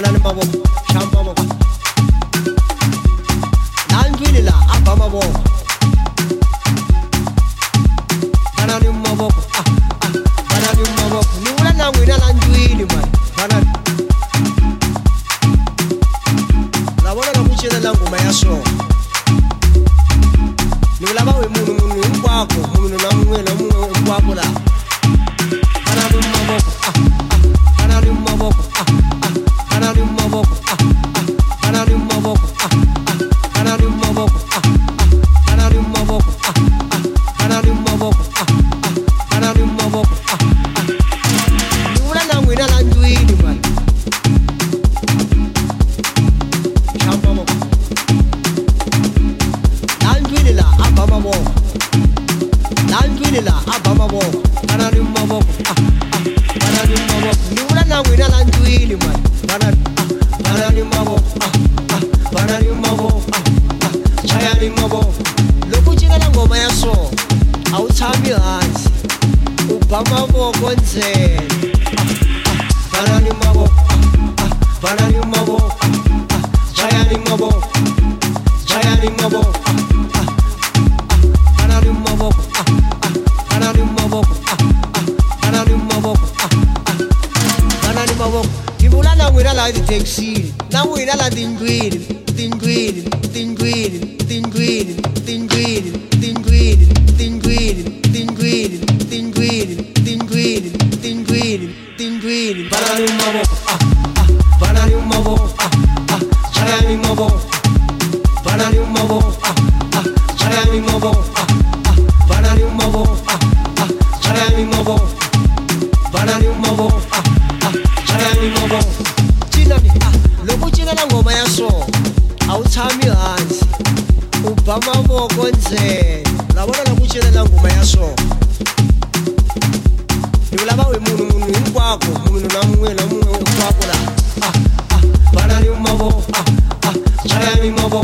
banana mawo shamba mawo nanjwilila mumwe okupakula ah ah bala ly'omumavo ah ah. Bala ly'omumavo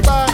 Boy,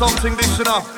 something this enough.